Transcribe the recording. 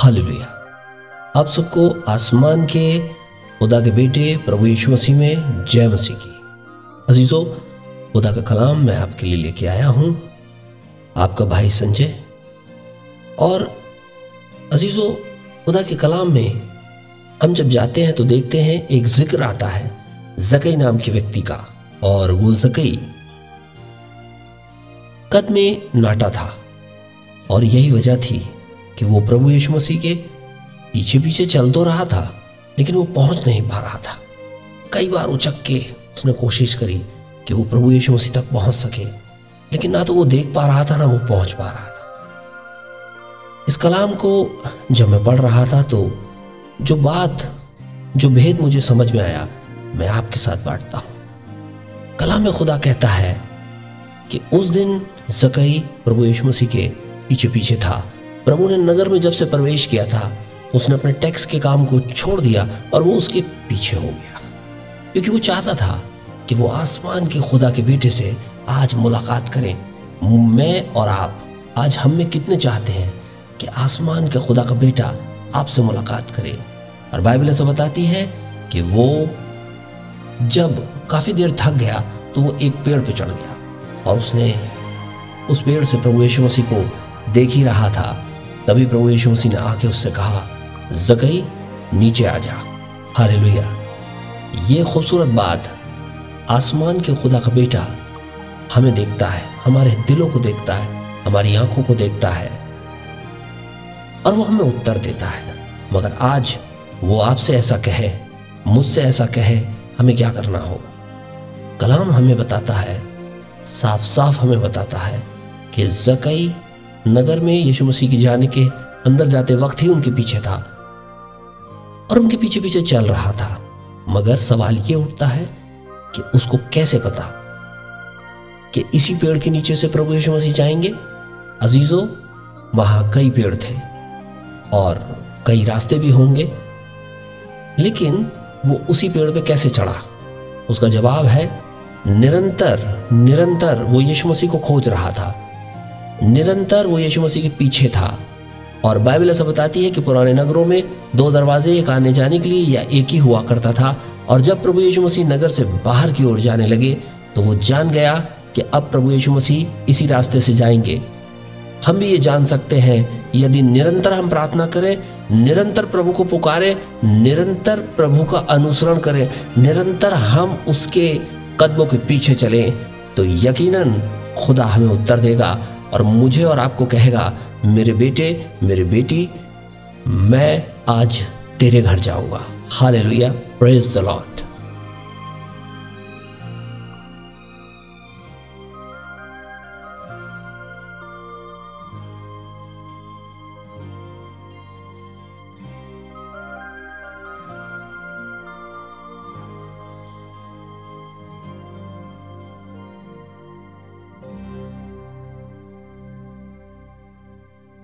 Hallelujah. आप सबको आसमान के खुदा के बेटे प्रभु यीशु मसीह में जय मसीह की। अजीजों, खुदा का कलाम मैं आपके लिए लेके आया हूँ। आपका भाई संजय। और अजीजों, खुदा के कलाम में हम जब जाते हैं तो देखते हैं एक ज़िक्र आता है, जकई नाम के व्यक्ति का। और वो जकई कद में नाटा था। और यही वजह थी कि वो प्रभु यीशु मसीह के पीछे पीछे चल तो रहा था, लेकिन वो पहुँच नहीं पा रहा था। कई बार उचक के उसने कोशिश करी कि वो प्रभु यीशु मसीह तक पहुँच सके, लेकिन ना तो वो देख पा रहा था, ना वो पहुँच पा रहा था। इस कलाम को जब मैं पढ़ रहा था तो जो बात, जो भेद मुझे समझ में आया, मैं आपके साथ बांटता हूँ। कलाम में खुदा कहता है कि उस दिन जकई प्रभु यीशु मसीह के पीछे पीछे था प्रभु ने नगर में जब से प्रवेश किया था, उसने अपने टैक्स के काम को छोड़ दिया और वो उसके पीछे हो गया। क्योंकि वो चाहता था कि वो आसमान के खुदा के बेटे से आज मुलाकात करें। मैं और आप आज हम में कितने चाहते हैं कि आसमान के खुदा का बेटा आपसे मुलाकात करे। और बाइबल ऐसा बताती है कि वो जब काफ़ी देर थक गया तो वो एक पेड़ पे चढ़ गया और उसने उस पेड़ से प्रभु यीशु मसीह को देख ही रहा था तभी प्रभु यीशु मसीह ने आके उससे कहा, जकई, नीचे आ जा। हालेलुया। ये खूबसूरत बात आसमान के खुदा का बेटा हमें देखता है, हमारे दिलों को देखता है, हमारी आँखों को देखता है और वो हमें उत्तर देता है। मगर आज वो आपसे ऐसा कहे, मुझसे ऐसा कहे, हमें क्या करना होगा कलाम हमें बताता है साफ़ साफ़ हमें बताता है कि जकई नगर में यीशु मसीह की जाने के अंदर जाते वक्त ही उनके पीछे था और उनके पीछे पीछे चल रहा था। मगर सवाल ये उठता है कि उसको कैसे पता कि इसी पेड़ के नीचे से प्रभु यीशु मसीह जाएँगे? अजीजों, वहाँ कई पेड़ थे और कई रास्ते भी होंगे, लेकिन वो उसी पेड़ पे कैसे चढ़ा? उसका जवाब है, निरंतर निरंतर वो यीशु मसीह को खोज रहा था। निरंतर वो यीशु मसीह के पीछे था। और बाइबल ऐसा बताती है कि पुराने नगरों में दो दरवाजे, एक आने जाने के लिए या एक ही हुआ करता था। और जब प्रभु यीशु मसीह नगर से बाहर की ओर जाने लगे तो वो जान गया कि अब प्रभु यीशु मसीह इसी रास्ते से जाएँगे। हम भी ये जान सकते हैं, यदि निरंतर हम प्रार्थना करें, निरंतर प्रभु को पुकारें, निरंतर प्रभु का अनुसरण करें, निरंतर हम उसके कदमों के पीछे चलें तो यकीनन खुदा हमें उत्तर देगा। और मुझे और आपको कहेगा, मेरे बेटे, मेरे बेटी, मैं आज तेरे घर जाऊँगा. Hallelujah praise the Lord